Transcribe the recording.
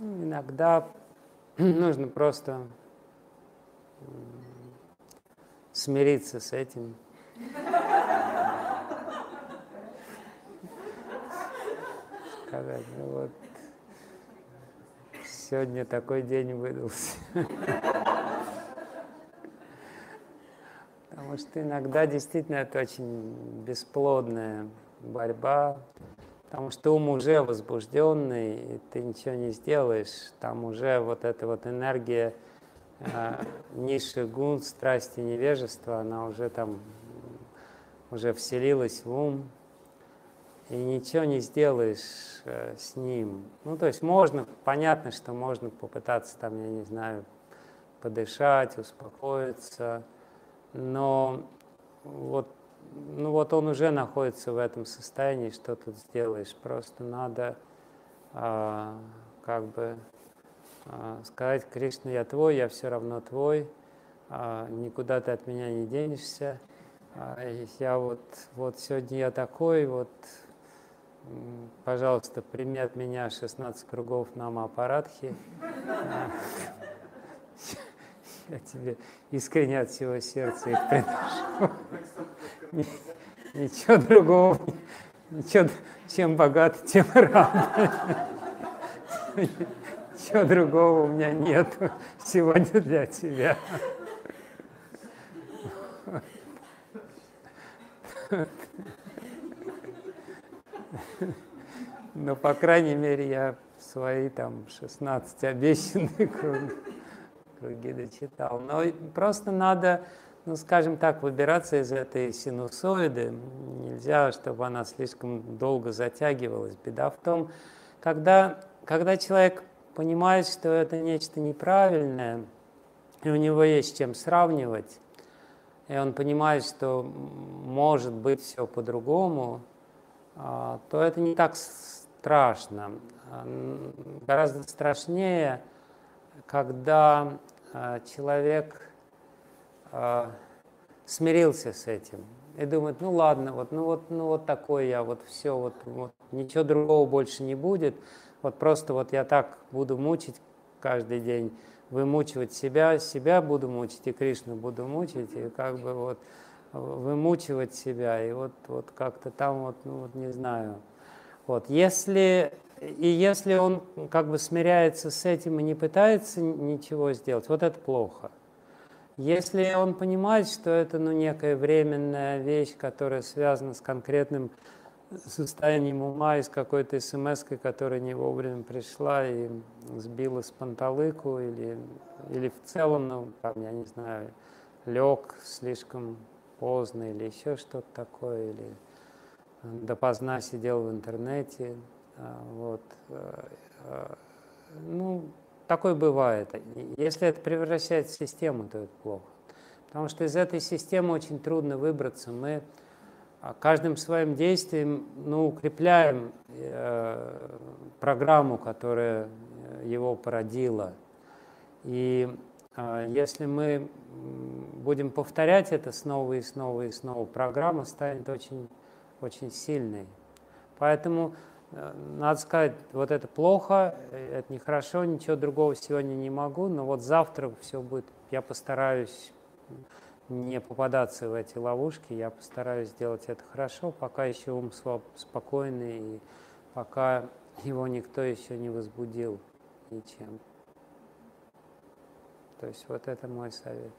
Иногда нужно просто смириться с этим. Сказать, ну вот, сегодня такой день выдался. Потому что иногда действительно это очень бесплодная борьба, потому что ум уже возбужденный, и ты ничего не сделаешь, там уже вот эта вот энергия э, низших гун, страсти, невежества, она уже там уже вселилась в ум, и ничего не сделаешь э, с ним. Ну, то есть можно, понятно, что можно попытаться там, я не знаю, подышать, успокоиться, но вот, ну вот он уже находится в этом состоянии, что тут сделаешь. Просто надо а, как бы а, сказать, Кришна, я твой, я все равно твой, а, никуда ты от меня не денешься. А, я вот, вот сегодня я такой, вот, пожалуйста, прими от меня 16 кругов на аппаратхи. Я тебе искренне от всего сердца их приношу. Ничего другого, ничего, чем богат, тем рад. Ничего другого у меня нет сегодня для тебя. Но, по крайней мере, я свои там 16 обещанные круги круги дочитал. Но просто надо, ну, скажем так, выбираться из этой синусоиды. Нельзя, чтобы она слишком долго затягивалась. Беда в том, когда, когда человек понимает, что это нечто неправильное, и у него есть чем сравнивать, и он понимает, что может быть все по-другому, а, то это не так страшно. Гораздо страшнее, когда человек а, смирился с этим и думает, ну ладно, вот, ну вот, ну вот такой я, вот все, вот, вот ничего другого больше не будет, вот просто вот я так буду мучить каждый день, вымучивать себя, себя буду мучить, и Кришну буду мучить, и как бы вот вымучивать себя, и вот, вот как-то там вот, ну вот не знаю. Вот, если и если он как бы смиряется с этим и не пытается ничего сделать, вот это плохо. Если он понимает, что это ну, некая временная вещь, которая связана с конкретным состоянием ума и с какой-то смс, которая не вовремя пришла и сбила с панталыку, или, или в целом, ну, там, я не знаю, лег слишком поздно, или еще что-то такое, или допоздна сидел в интернете, вот. Э, э, ну, такое бывает. Если это превращается в систему, то это плохо. Потому что из этой системы очень трудно выбраться. Мы а, каждым своим действием ну, укрепляем э, программу, которая его породила. И э, если мы будем повторять это снова и снова и снова, программа станет очень, очень сильной. Поэтому надо сказать, вот это плохо, это нехорошо, ничего другого сегодня не могу, но вот завтра все будет, я постараюсь не попадаться в эти ловушки, я постараюсь сделать это хорошо, пока еще ум спокойный, и пока его никто еще не возбудил ничем. То есть вот это мой совет.